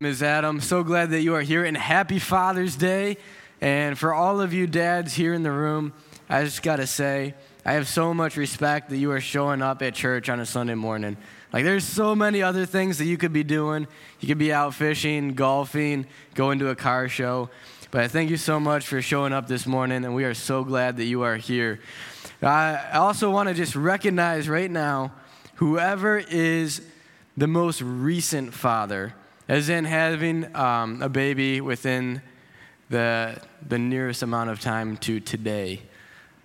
Ms. Adam, so glad that you are here and happy Father's Day. And for all of you dads here in the room, I just got to say, I have so much respect that you are showing up at church on a Sunday morning. Like, there's so many other things that you could be doing. You could be out fishing, golfing, going to a car show. But I thank you so much for showing up this morning, and we are so glad that you are here. I also want to just recognize right now whoever is the most recent father as in having um, a baby within the, the nearest amount of time to today.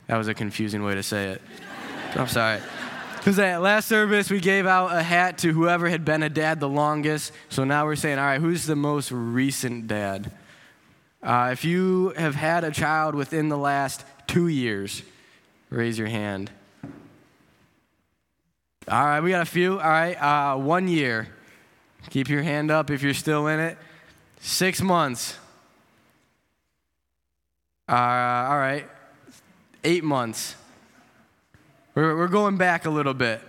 That was a confusing way to say it. I'm sorry. Because at last service, we gave out a hat to whoever had been a dad the longest. So now we're saying, all right, who's the most recent dad? Uh, if you have had a child within the last two years, raise your hand. All right, we got a few. All right, uh, one year. Keep your hand up if you're still in it. Six months. Uh, all right. Eight months. We're, we're going back a little bit.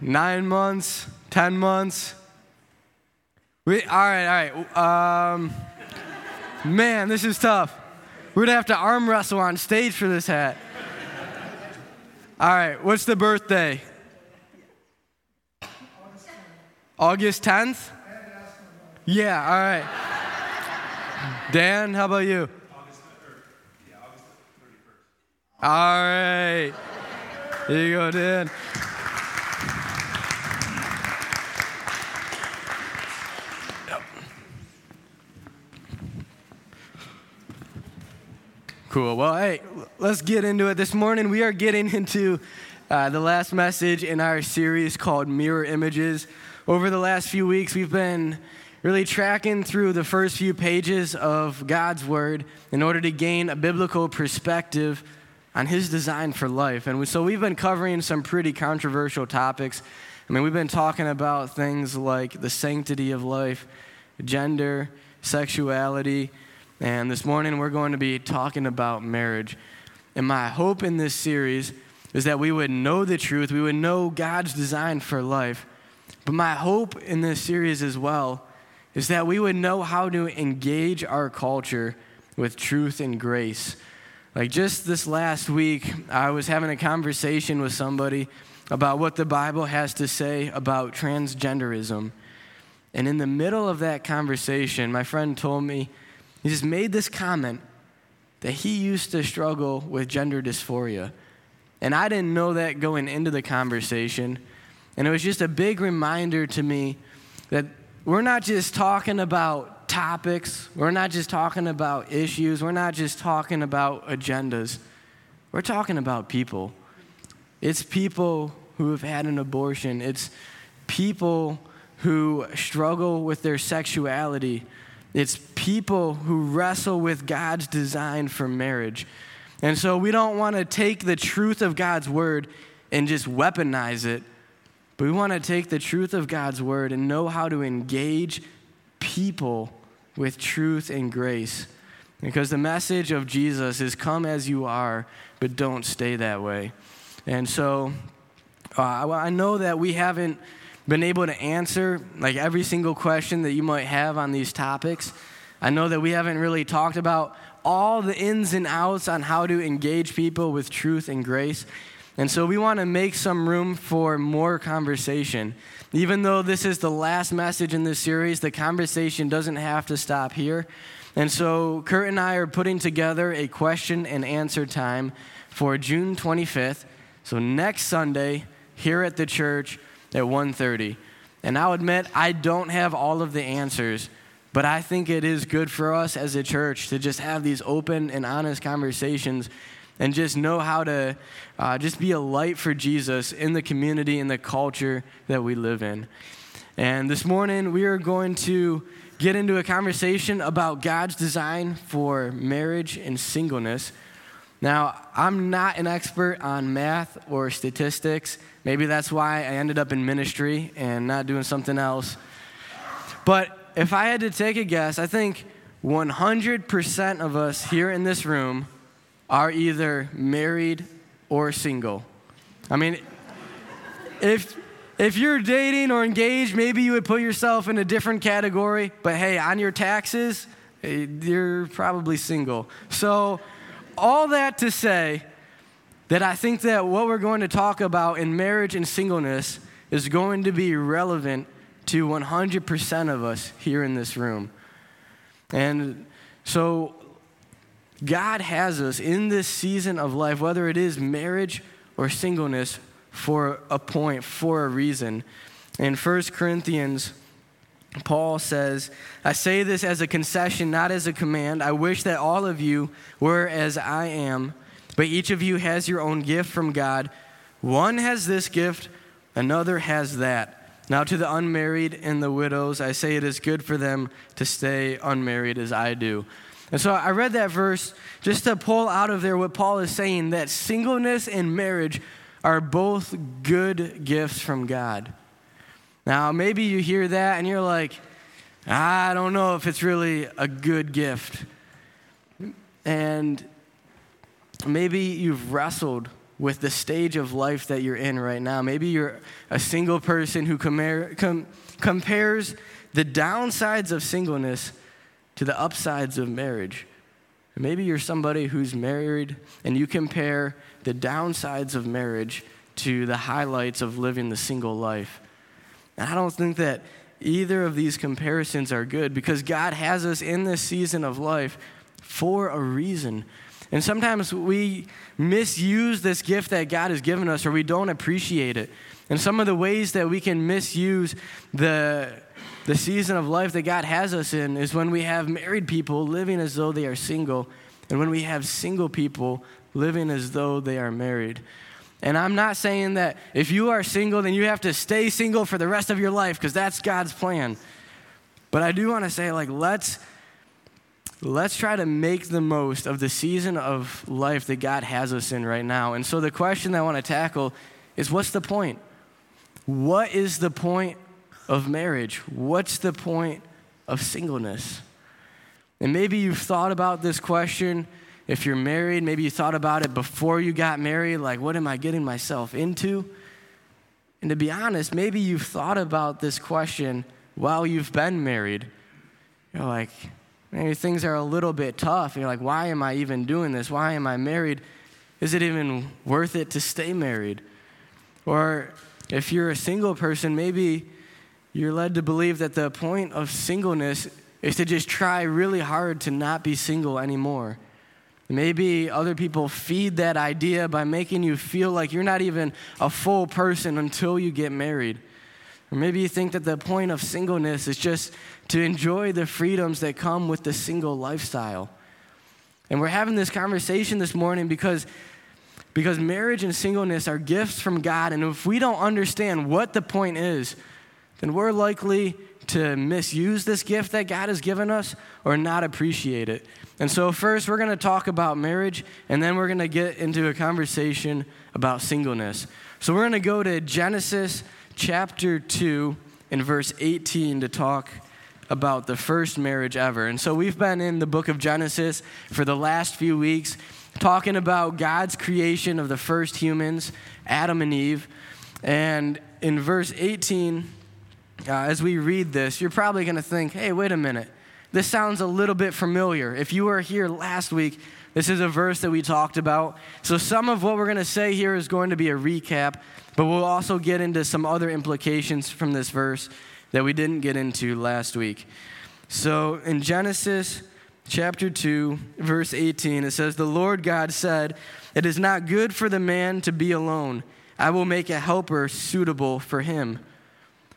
Nine months, ten months. We, all right, all right. Um, man, this is tough. We're to have to arm wrestle on stage for this hat. All right, what's the birthday? August 10th? Yeah, all right. Dan, how about you? august 31st all right Here you go, Dan. Cool. Well, hey, let's get into it. This morning we are getting into uh, the last message in our series called Mirror Images. Over the last few weeks, we've been really tracking through the first few pages of God's Word in order to gain a biblical perspective on His design for life. And so we've been covering some pretty controversial topics. I mean, we've been talking about things like the sanctity of life, gender, sexuality, and this morning we're going to be talking about marriage. And my hope in this series is that we would know the truth, we would know God's design for life but my hope in this series as well is that we would know how to engage our culture with truth and grace. Like just this last week, I was having a conversation with somebody about what the Bible has to say about transgenderism. And in the middle of that conversation, my friend told me, he just made this comment that he used to struggle with gender dysphoria. And I didn't know that going into the conversation. And it was just a big reminder to me that we're not just talking about topics, we're not just talking about issues, we're not just talking about agendas. We're talking about people. It's people who have had an abortion, it's people who struggle with their sexuality, it's people who wrestle with God's design for marriage. And so we don't want to take the truth of God's word and just weaponize it but we want to take the truth of God's word and know how to engage people with truth and grace. Because the message of Jesus is come as you are, but don't stay that way. And so uh, I know that we haven't been able to answer like every single question that you might have on these topics. I know that we haven't really talked about all the ins and outs on how to engage people with truth and grace. And so we want to make some room for more conversation. Even though this is the last message in this series, the conversation doesn't have to stop here. And so Kurt and I are putting together a question and answer time for June 25th. So next Sunday here at the church at 1:30. And I'll admit I don't have all of the answers, but I think it is good for us as a church to just have these open and honest conversations and just know how to uh, just be a light for Jesus in the community and the culture that we live in. And this morning, we are going to get into a conversation about God's design for marriage and singleness. Now, I'm not an expert on math or statistics. Maybe that's why I ended up in ministry and not doing something else. But if I had to take a guess, I think 100% of us here in this room are either married or single. I mean, if, if you're dating or engaged, maybe you would put yourself in a different category, but hey, on your taxes, eh, you're probably single. So, all that to say that I think that what we're going to talk about in marriage and singleness is going to be relevant to 100% of us here in this room. And so, God has us in this season of life, whether it is marriage or singleness, for a point, for a reason. In 1 Corinthians, Paul says, I say this as a concession, not as a command. I wish that all of you were as I am, but each of you has your own gift from God. One has this gift, another has that. Now, to the unmarried and the widows, I say it is good for them to stay unmarried as I do. And so I read that verse just to pull out of there what Paul is saying that singleness and marriage are both good gifts from God. Now, maybe you hear that and you're like, I don't know if it's really a good gift. And maybe you've wrestled with the stage of life that you're in right now. Maybe you're a single person who com- compares the downsides of singleness to the upsides of marriage. Maybe you're somebody who's married and you compare the downsides of marriage to the highlights of living the single life. And I don't think that either of these comparisons are good because God has us in this season of life for a reason. And sometimes we misuse this gift that God has given us or we don't appreciate it. And some of the ways that we can misuse the, the season of life that God has us in is when we have married people living as though they are single, and when we have single people living as though they are married. And I'm not saying that if you are single, then you have to stay single for the rest of your life, because that's God's plan. But I do want to say, like, let's let's try to make the most of the season of life that God has us in right now. And so the question that I want to tackle is what's the point? What is the point of marriage? What's the point of singleness? And maybe you've thought about this question. If you're married, maybe you thought about it before you got married, like, what am I getting myself into? And to be honest, maybe you've thought about this question while you've been married. You're like, maybe things are a little bit tough. You're like, why am I even doing this? Why am I married? Is it even worth it to stay married? Or if you're a single person, maybe you're led to believe that the point of singleness is to just try really hard to not be single anymore. Maybe other people feed that idea by making you feel like you're not even a full person until you get married. Or maybe you think that the point of singleness is just to enjoy the freedoms that come with the single lifestyle. And we're having this conversation this morning because, because marriage and singleness are gifts from God. And if we don't understand what the point is, then we're likely to misuse this gift that God has given us or not appreciate it. And so, first, we're going to talk about marriage, and then we're going to get into a conversation about singleness. So, we're going to go to Genesis chapter 2 in verse 18 to talk about the first marriage ever. And so, we've been in the book of Genesis for the last few weeks talking about God's creation of the first humans, Adam and Eve. And in verse 18, uh, as we read this, you're probably going to think, hey, wait a minute. This sounds a little bit familiar. If you were here last week, this is a verse that we talked about. So, some of what we're going to say here is going to be a recap, but we'll also get into some other implications from this verse that we didn't get into last week. So, in Genesis chapter 2, verse 18, it says, The Lord God said, It is not good for the man to be alone. I will make a helper suitable for him.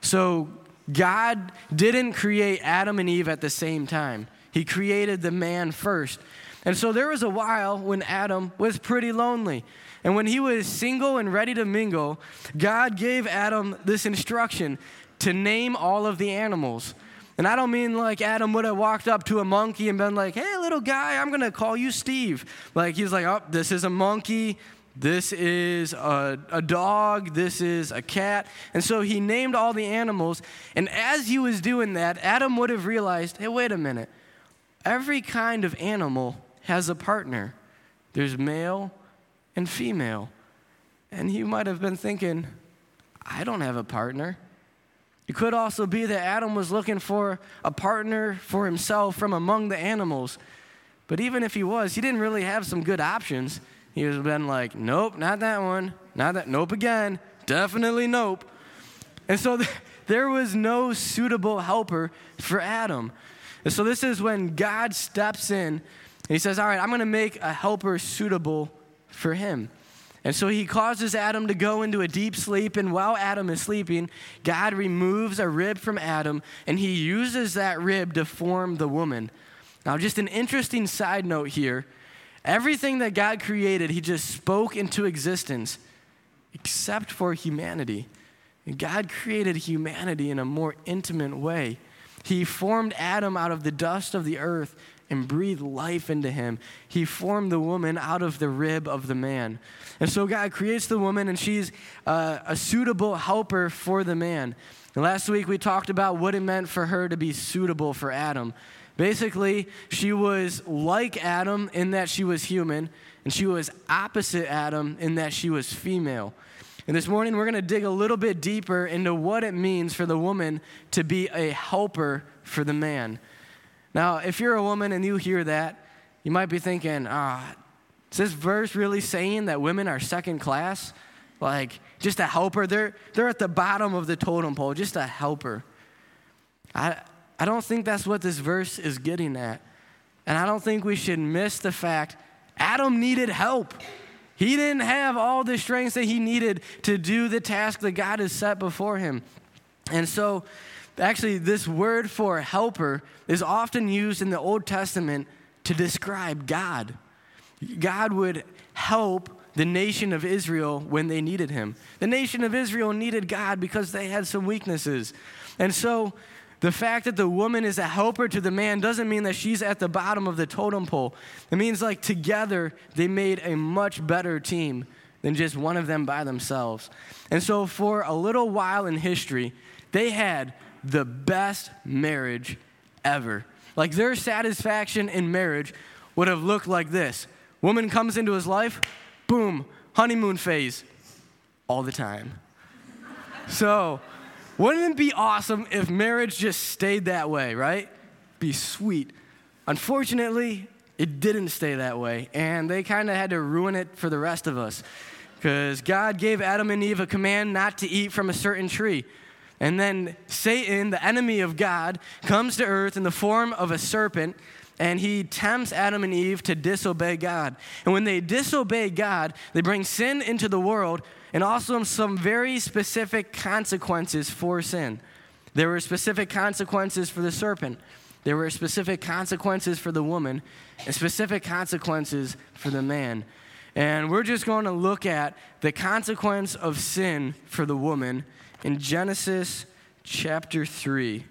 So God didn't create Adam and Eve at the same time, He created the man first. And so there was a while when Adam was pretty lonely. And when he was single and ready to mingle, God gave Adam this instruction to name all of the animals. And I don't mean like Adam would have walked up to a monkey and been like, hey, little guy, I'm going to call you Steve. Like, he's like, oh, this is a monkey. This is a, a, dog. This is a cat. And so he named all the animals. And as he was doing that, Adam would have realized hey, wait a minute. Every kind of animal has a partner. There's male and female. And he might have been thinking, I don't have a partner. It could also be that Adam was looking for a partner for himself from among the animals. But even if he was, he didn't really have some good options. He was been like, nope, not that one, not that, nope again, definitely nope. And so there was no suitable helper for Adam. And so this is when God steps in and he says, All right, I'm going to make a helper suitable for him. And so he causes Adam to go into a deep sleep. And while Adam is sleeping, God removes a rib from Adam and he uses that rib to form the woman. Now, just an interesting side note here everything that God created, he just spoke into existence except for humanity. God created humanity in a more intimate way. He formed Adam out of the dust of the earth and breathed life into him. He formed the woman out of the rib of the man. And so God creates the woman, and she's uh, a suitable helper for the man. And last week we talked about what it meant for her to be suitable for Adam. Basically, she was like Adam in that she was human, and she was opposite Adam in that she was female. And this morning, we're going to dig a little bit deeper into what it means for the woman to be a helper for the man. Now, if you're a woman and you hear that, you might be thinking, ah, is this verse really saying that women are second class? Like, just a helper? They're, they're at the bottom of the totem pole, just a helper. I, I don't think that's what this verse is getting at. And I don't think we should miss the fact Adam needed help. He didn't have all the strength that he needed to do the task that God has set before him. And so, actually, this word for helper is often used in the Old Testament to describe God. God would help the nation of Israel when they needed him. The nation of Israel needed God because they had some weaknesses. And so, the fact that the woman is a helper to the man doesn't mean that she's at the bottom of the totem pole. It means like together they made a much better team than just one of them by themselves. And so for a little while in history, they had the best marriage ever. Like their satisfaction in marriage would have looked like this. Woman comes into his life, boom, honeymoon phase all the time. So, wouldn't it be awesome if marriage just stayed that way, right? Be sweet. Unfortunately, it didn't stay that way, and they kind of had to ruin it for the rest of us. Because God gave Adam and Eve a command not to eat from a certain tree. And then Satan, the enemy of God, comes to earth in the form of a serpent and he tempts Adam and Eve to disobey God. And when they disobey God, they bring sin into the world and also some very specific consequences for sin. There were specific consequences for the serpent, there were specific consequences for the woman, and specific consequences for the man. And we're just going to look at the consequence of sin for the woman in Genesis chapter 3.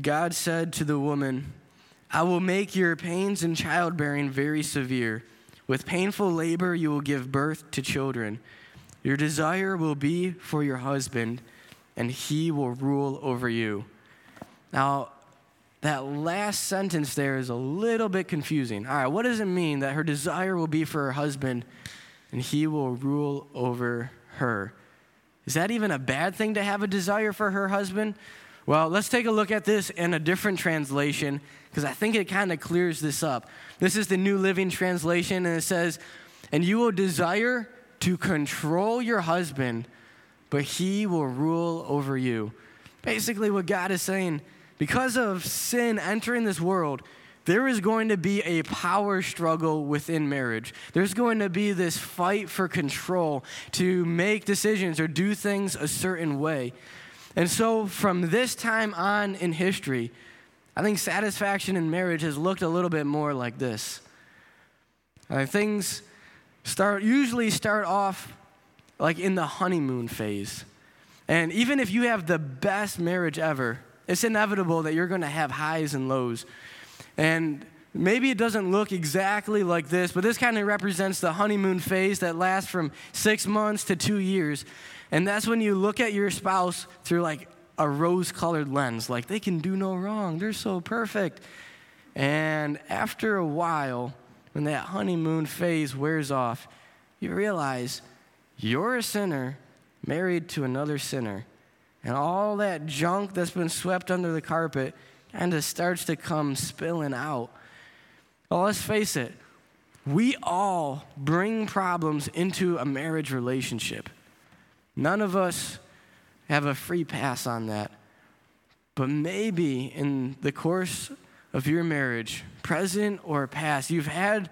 God said to the woman, I will make your pains in childbearing very severe. With painful labor, you will give birth to children. Your desire will be for your husband, and he will rule over you. Now, that last sentence there is a little bit confusing. All right, what does it mean that her desire will be for her husband and he will rule over her? Is that even a bad thing to have a desire for her husband? Well, let's take a look at this in a different translation because I think it kind of clears this up. This is the New Living Translation, and it says, And you will desire to control your husband, but he will rule over you. Basically, what God is saying, because of sin entering this world, there is going to be a power struggle within marriage. There's going to be this fight for control to make decisions or do things a certain way. And so, from this time on in history, I think satisfaction in marriage has looked a little bit more like this. Things start usually start off like in the honeymoon phase. And even if you have the best marriage ever, it's inevitable that you're going to have highs and lows. And maybe it doesn't look exactly like this, but this kind of represents the honeymoon phase that lasts from six months to two years. And that's when you look at your spouse through like a rose colored lens, like they can do no wrong, they're so perfect. And after a while, when that honeymoon phase wears off, you realize you're a sinner married to another sinner. And all that junk that's been swept under the carpet kind of starts to come spilling out. Well, let's face it, we all bring problems into a marriage relationship. None of us have a free pass on that. But maybe in the course of your marriage, present or past, you've had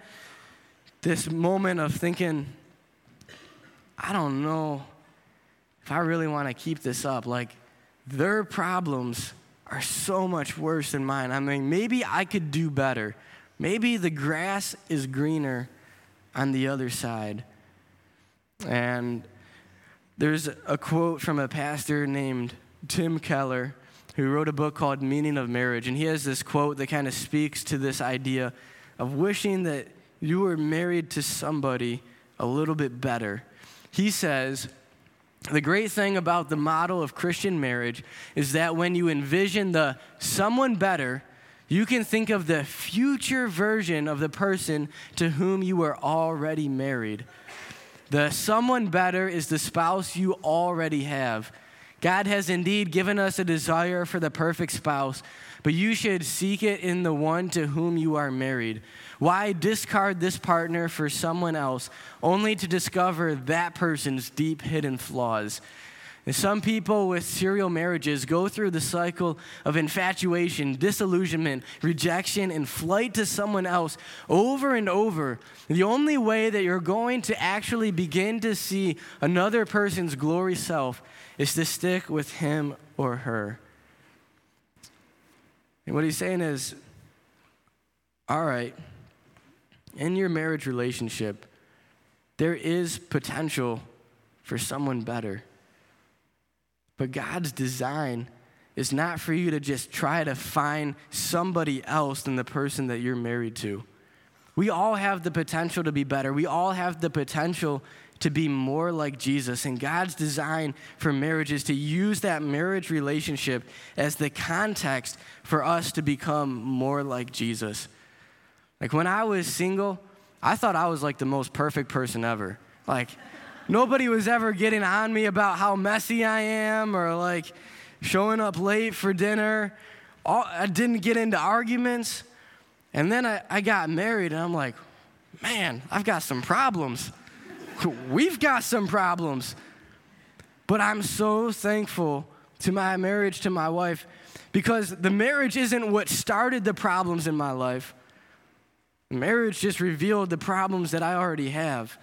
this moment of thinking, I don't know if I really want to keep this up. Like, their problems are so much worse than mine. I mean, maybe I could do better. Maybe the grass is greener on the other side. And there's a quote from a pastor named Tim Keller who wrote a book called Meaning of Marriage. And he has this quote that kind of speaks to this idea of wishing that you were married to somebody a little bit better. He says, the great thing about the model of Christian marriage is that when you envision the someone better, you can think of the future version of the person to whom you were already married. The someone better is the spouse you already have. God has indeed given us a desire for the perfect spouse, but you should seek it in the one to whom you are married. Why discard this partner for someone else only to discover that person's deep hidden flaws? Some people with serial marriages go through the cycle of infatuation, disillusionment, rejection, and flight to someone else over and over. The only way that you're going to actually begin to see another person's glory self is to stick with him or her. And what he's saying is, all right, in your marriage relationship, there is potential for someone better. But God's design is not for you to just try to find somebody else than the person that you're married to. We all have the potential to be better. We all have the potential to be more like Jesus. And God's design for marriage is to use that marriage relationship as the context for us to become more like Jesus. Like when I was single, I thought I was like the most perfect person ever. Like, nobody was ever getting on me about how messy I am or like showing up late for dinner. All, I didn't get into arguments. And then I, I got married, and I'm like, man, I've got some problems. We've got some problems. But I'm so thankful to my marriage to my wife because the marriage isn't what started the problems in my life. Marriage just revealed the problems that I already have.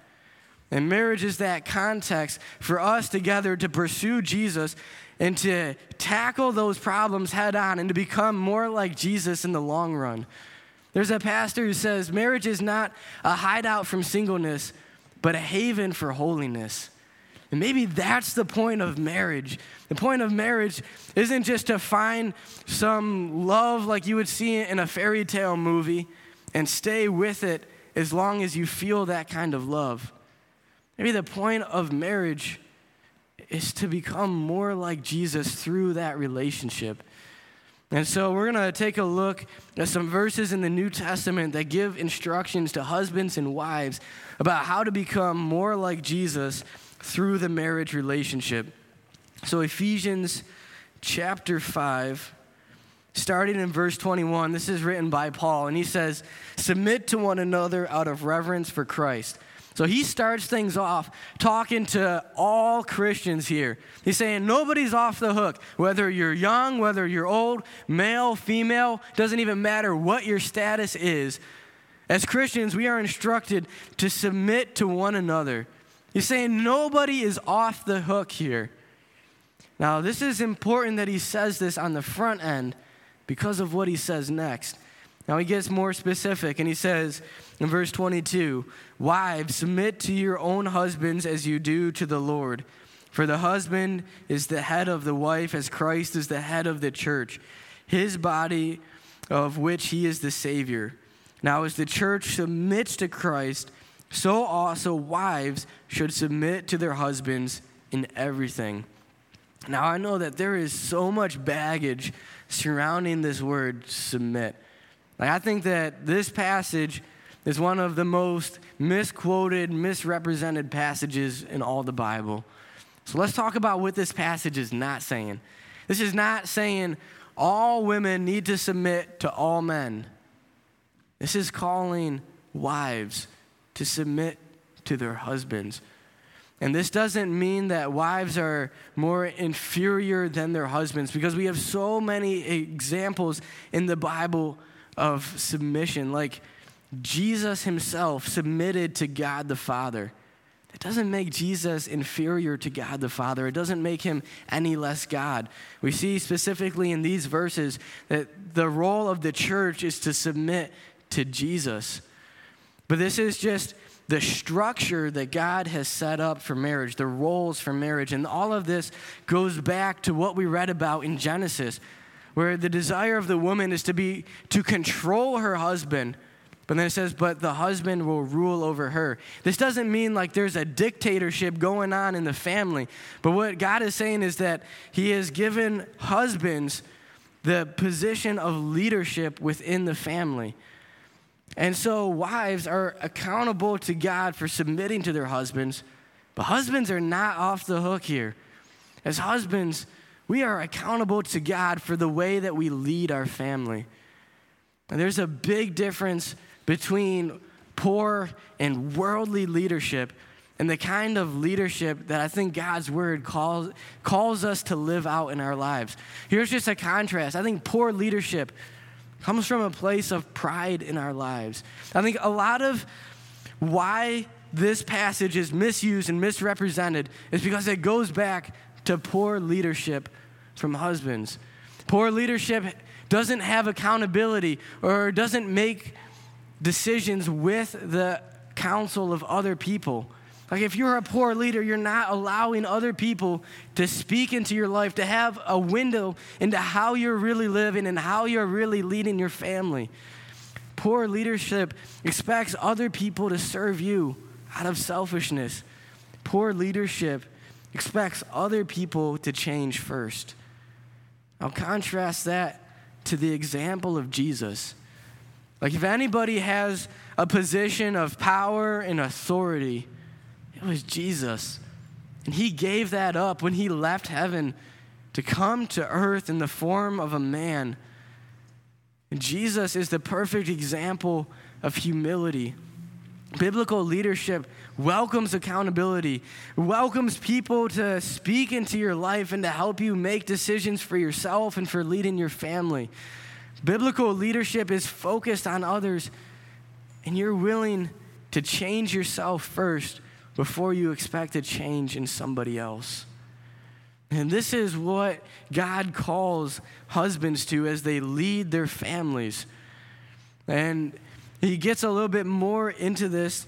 And marriage is that context for us together to pursue Jesus and to tackle those problems head on and to become more like Jesus in the long run. There's a pastor who says marriage is not a hideout from singleness, but a haven for holiness. And maybe that's the point of marriage. The point of marriage isn't just to find some love like you would see in a fairy tale movie and stay with it as long as you feel that kind of love. Maybe the point of marriage is to become more like Jesus through that relationship. And so we're going to take a look at some verses in the New Testament that give instructions to husbands and wives about how to become more like Jesus through the marriage relationship. So, Ephesians chapter 5, starting in verse 21, this is written by Paul, and he says, Submit to one another out of reverence for Christ. So he starts things off talking to all Christians here. He's saying nobody's off the hook. Whether you're young, whether you're old, male, female, doesn't even matter what your status is. As Christians, we are instructed to submit to one another. He's saying nobody is off the hook here. Now, this is important that he says this on the front end because of what he says next. Now he gets more specific and he says in verse 22 Wives, submit to your own husbands as you do to the Lord. For the husband is the head of the wife, as Christ is the head of the church, his body of which he is the Savior. Now, as the church submits to Christ, so also wives should submit to their husbands in everything. Now, I know that there is so much baggage surrounding this word submit. Like, I think that this passage is one of the most misquoted, misrepresented passages in all the Bible. So let's talk about what this passage is not saying. This is not saying all women need to submit to all men. This is calling wives to submit to their husbands. And this doesn't mean that wives are more inferior than their husbands because we have so many examples in the Bible of submission. Like Jesus himself submitted to God the Father. It doesn't make Jesus inferior to God the Father. It doesn't make him any less God. We see specifically in these verses that the role of the church is to submit to Jesus. But this is just the structure that God has set up for marriage, the roles for marriage. And all of this goes back to what we read about in Genesis, where the desire of the woman is to be to control her husband. But then it says, but the husband will rule over her. This doesn't mean like there's a dictatorship going on in the family. But what God is saying is that He has given husbands the position of leadership within the family. And so wives are accountable to God for submitting to their husbands, but husbands are not off the hook here. As husbands, we are accountable to God for the way that we lead our family. And there's a big difference between poor and worldly leadership and the kind of leadership that I think God's word calls, calls us to live out in our lives. Here's just a contrast. I think poor leadership comes from a place of pride in our lives. I think a lot of why this passage is misused and misrepresented is because it goes back to poor leadership from husbands. Poor leadership doesn't have accountability or doesn't make decisions with the counsel of other people. Like, if you're a poor leader, you're not allowing other people to speak into your life, to have a window into how you're really living and how you're really leading your family. Poor leadership expects other people to serve you out of selfishness. Poor leadership expects other people to change first. I'll contrast that to the example of Jesus. Like, if anybody has a position of power and authority, it was Jesus. And he gave that up when he left heaven to come to earth in the form of a man. And Jesus is the perfect example of humility. Biblical leadership welcomes accountability, welcomes people to speak into your life and to help you make decisions for yourself and for leading your family. Biblical leadership is focused on others, and you're willing to change yourself first before you expect a change in somebody else. And this is what God calls husbands to as they lead their families. And he gets a little bit more into this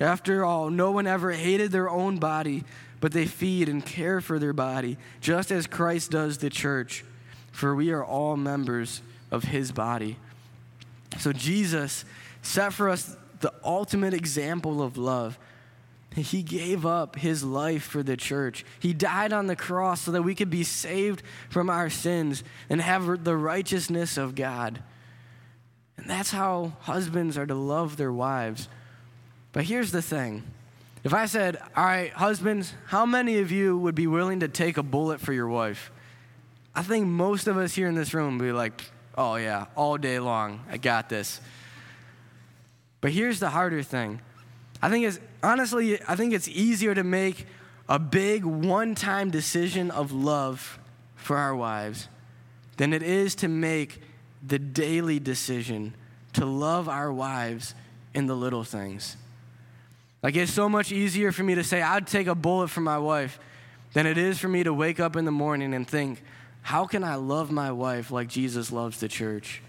After all, no one ever hated their own body, but they feed and care for their body, just as Christ does the church, for we are all members of his body. So Jesus set for us the ultimate example of love. He gave up his life for the church. He died on the cross so that we could be saved from our sins and have the righteousness of God. And that's how husbands are to love their wives. But here's the thing if I said, All right, husbands, how many of you would be willing to take a bullet for your wife? I think most of us here in this room would be like, Oh, yeah, all day long. I got this. But here's the harder thing. I think it's honestly, I think it's easier to make a big one time decision of love for our wives than it is to make the daily decision to love our wives in the little things. Like, it's so much easier for me to say, I'd take a bullet for my wife than it is for me to wake up in the morning and think, how can I love my wife like Jesus loves the church?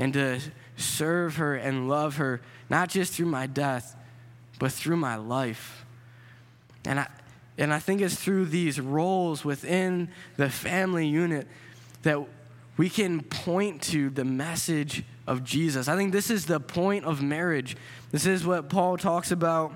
and to serve her and love her, not just through my death, but through my life. And I, and I think it's through these roles within the family unit that we can point to the message of Jesus. I think this is the point of marriage. This is what Paul talks about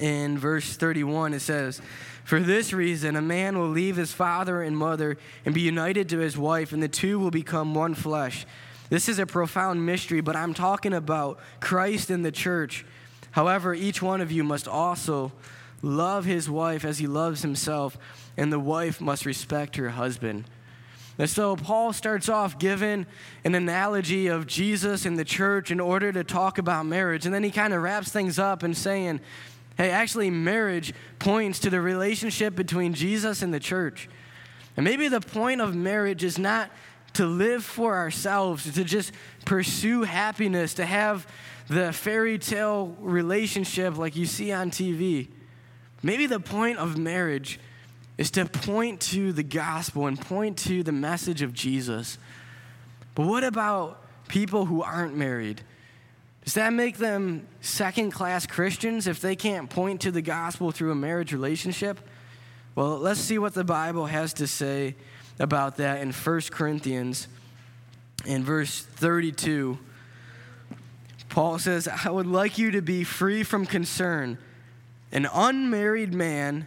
in verse 31. It says, For this reason, a man will leave his father and mother and be united to his wife, and the two will become one flesh. This is a profound mystery, but I'm talking about Christ and the church. However, each one of you must also love his wife as he loves himself, and the wife must respect her husband. And so Paul starts off giving an analogy of Jesus and the church in order to talk about marriage. And then he kind of wraps things up and saying, hey, actually, marriage points to the relationship between Jesus and the church. And maybe the point of marriage is not to live for ourselves, to just pursue happiness, to have the fairy tale relationship like you see on TV. Maybe the point of marriage is to point to the gospel and point to the message of Jesus. But what about people who aren't married? Does that make them second class Christians if they can't point to the gospel through a marriage relationship? Well, let's see what the Bible has to say about that in 1 Corinthians in verse 32. Paul says, I would like you to be free from concern an unmarried man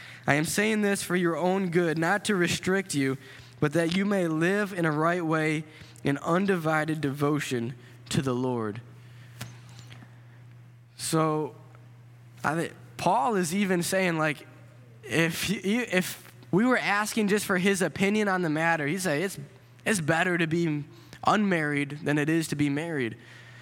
I am saying this for your own good, not to restrict you, but that you may live in a right way in undivided devotion to the Lord. So, I think Paul is even saying, like, if, if we were asking just for his opinion on the matter, he'd say it's, it's better to be unmarried than it is to be married.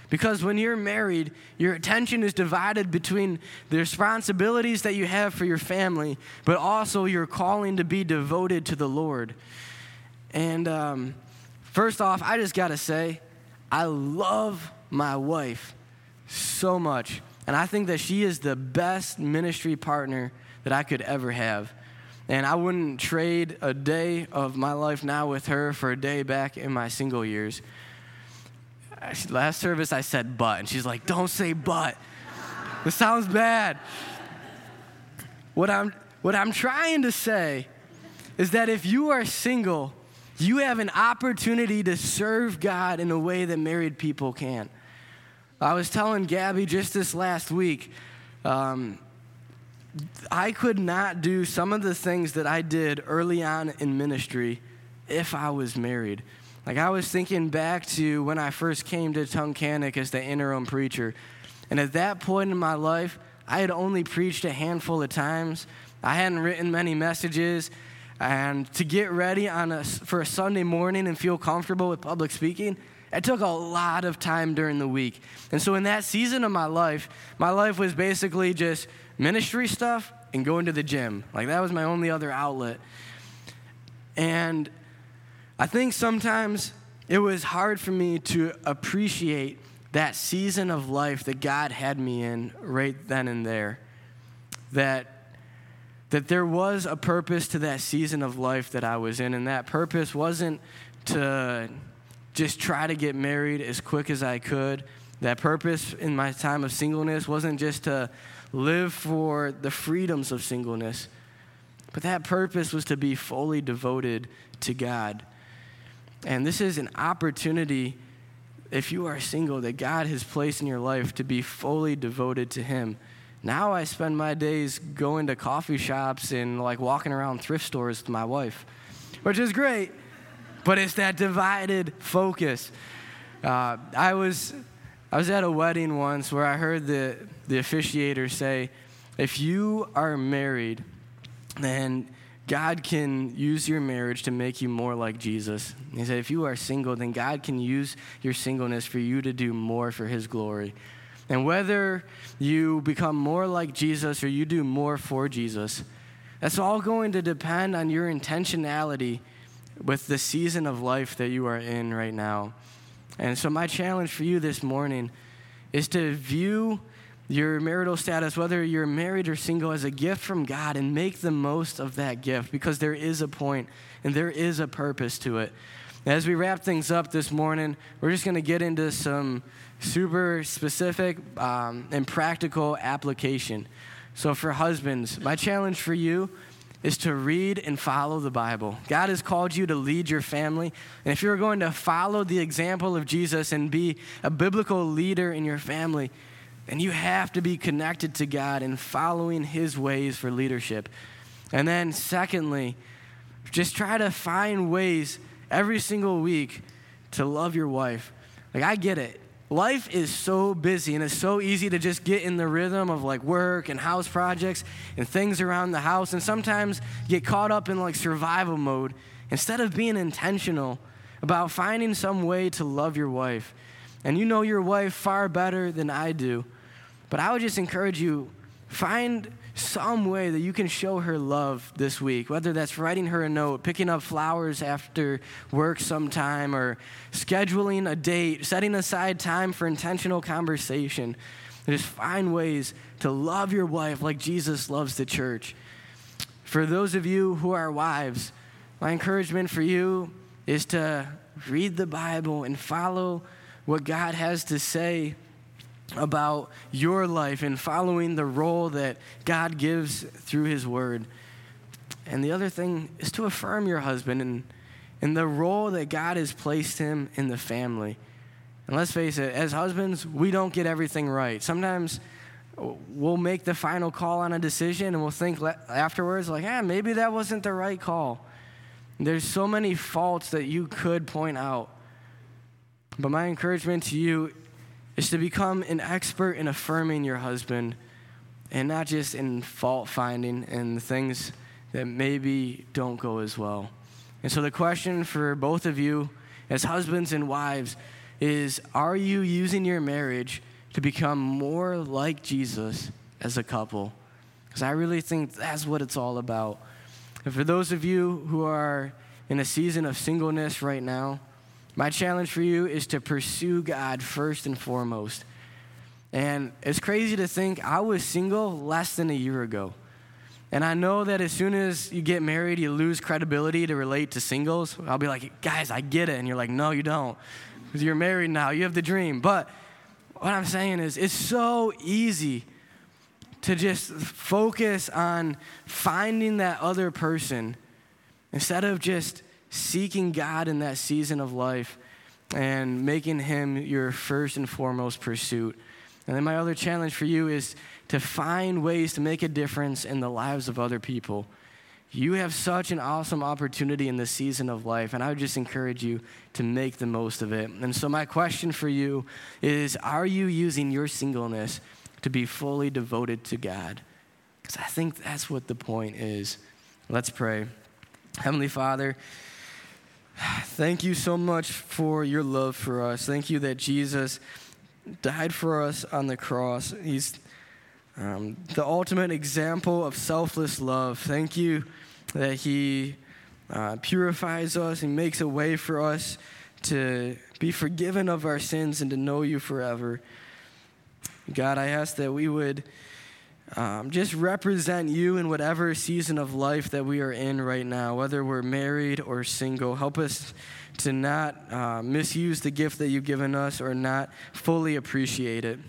Because when you're married, your attention is divided between the responsibilities that you have for your family, but also your calling to be devoted to the Lord. And um, first off, I just got to say, I love my wife so much. And I think that she is the best ministry partner that I could ever have. And I wouldn't trade a day of my life now with her for a day back in my single years last service I said but, and she's like, don't say but. This sounds bad. What I'm, what I'm trying to say is that if you are single, you have an opportunity to serve God in a way that married people can't. I was telling Gabby just this last week, um, I could not do some of the things that I did early on in ministry if I was married. Like I was thinking back to when I first came to Tunkhannock as the interim preacher. And at that point in my life, I had only preached a handful of times. I hadn't written many messages. And to get ready on a, for a Sunday morning and feel comfortable with public speaking, it took a lot of time during the week. And so in that season of my life, my life was basically just ministry stuff and going to the gym. Like that was my only other outlet. And I think sometimes it was hard for me to appreciate that season of life that God had me in right then and there. That, that there was a purpose to that season of life that I was in, and that purpose wasn't to just try to get married as quick as I could. That purpose in my time of singleness wasn't just to live for the freedoms of singleness, but that purpose was to be fully devoted to God. And this is an opportunity, if you are single, that God has placed in your life to be fully devoted to Him. Now I spend my days going to coffee shops and like walking around thrift stores with my wife, which is great, but it's that divided focus. Uh, I was I was at a wedding once where I heard the the officiator say, "If you are married, then God can use your marriage to make you more like Jesus. He said, if you are single, then God can use your singleness for you to do more for His glory. And whether you become more like Jesus or you do more for Jesus, that's all going to depend on your intentionality with the season of life that you are in right now. And so, my challenge for you this morning is to view your marital status, whether you're married or single, as a gift from God and make the most of that gift because there is a point and there is a purpose to it. As we wrap things up this morning, we're just going to get into some super specific um, and practical application. So, for husbands, my challenge for you is to read and follow the Bible. God has called you to lead your family. And if you're going to follow the example of Jesus and be a biblical leader in your family, then you have to be connected to God and following his ways for leadership. And then, secondly, just try to find ways every single week to love your wife. Like, I get it. Life is so busy and it's so easy to just get in the rhythm of like work and house projects and things around the house and sometimes get caught up in like survival mode instead of being intentional about finding some way to love your wife. And you know your wife far better than I do. But I would just encourage you find some way that you can show her love this week, whether that's writing her a note, picking up flowers after work sometime, or scheduling a date, setting aside time for intentional conversation. Just find ways to love your wife like Jesus loves the church. For those of you who are wives, my encouragement for you is to read the Bible and follow what God has to say about your life and following the role that God gives through His Word. And the other thing is to affirm your husband and, and the role that God has placed him in the family. And let's face it, as husbands, we don't get everything right. Sometimes we'll make the final call on a decision and we'll think afterwards, like, yeah, maybe that wasn't the right call. There's so many faults that you could point out. But my encouragement to you is to become an expert in affirming your husband and not just in fault finding and things that maybe don't go as well. And so the question for both of you as husbands and wives is are you using your marriage to become more like Jesus as a couple? Because I really think that's what it's all about. And for those of you who are in a season of singleness right now, my challenge for you is to pursue God first and foremost. And it's crazy to think I was single less than a year ago. And I know that as soon as you get married, you lose credibility to relate to singles. I'll be like, guys, I get it. And you're like, no, you don't. Because you're married now, you have the dream. But what I'm saying is, it's so easy to just focus on finding that other person instead of just seeking God in that season of life and making Him your first and foremost pursuit. And then my other challenge for you is to find ways to make a difference in the lives of other people. You have such an awesome opportunity in this season of life, and I would just encourage you to make the most of it. And so, my question for you is Are you using your singleness to be fully devoted to God? Because I think that's what the point is. Let's pray. Heavenly Father, Thank you so much for your love for us. Thank you that Jesus died for us on the cross. He's um, the ultimate example of selfless love. Thank you that He uh, purifies us and makes a way for us to be forgiven of our sins and to know you forever. God, I ask that we would um, just represent you in whatever season of life that we are in right now, whether we're married or single. Help us to not uh, misuse the gift that you've given us or not fully appreciate it.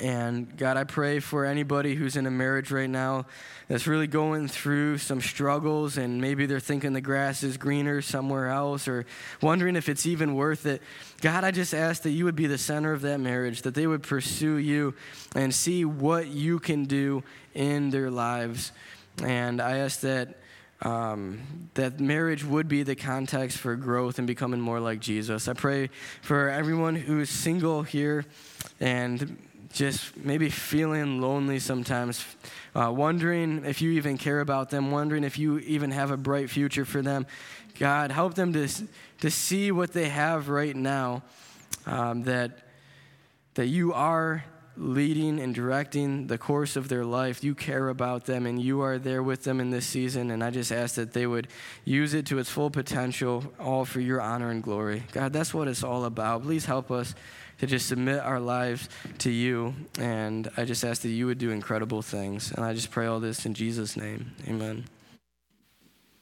And God, I pray for anybody who's in a marriage right now that's really going through some struggles and maybe they're thinking the grass is greener somewhere else or wondering if it's even worth it. God, I just ask that you would be the center of that marriage, that they would pursue you and see what you can do in their lives. And I ask that. Um, that marriage would be the context for growth and becoming more like Jesus. I pray for everyone who's single here and just maybe feeling lonely sometimes, uh, wondering if you even care about them, wondering if you even have a bright future for them. God, help them to, to see what they have right now, um, that, that you are leading and directing the course of their life. You care about them and you are there with them in this season. And I just ask that they would use it to its full potential, all for your honor and glory. God, that's what it's all about. Please help us to just submit our lives to you. And I just ask that you would do incredible things. And I just pray all this in Jesus' name. Amen.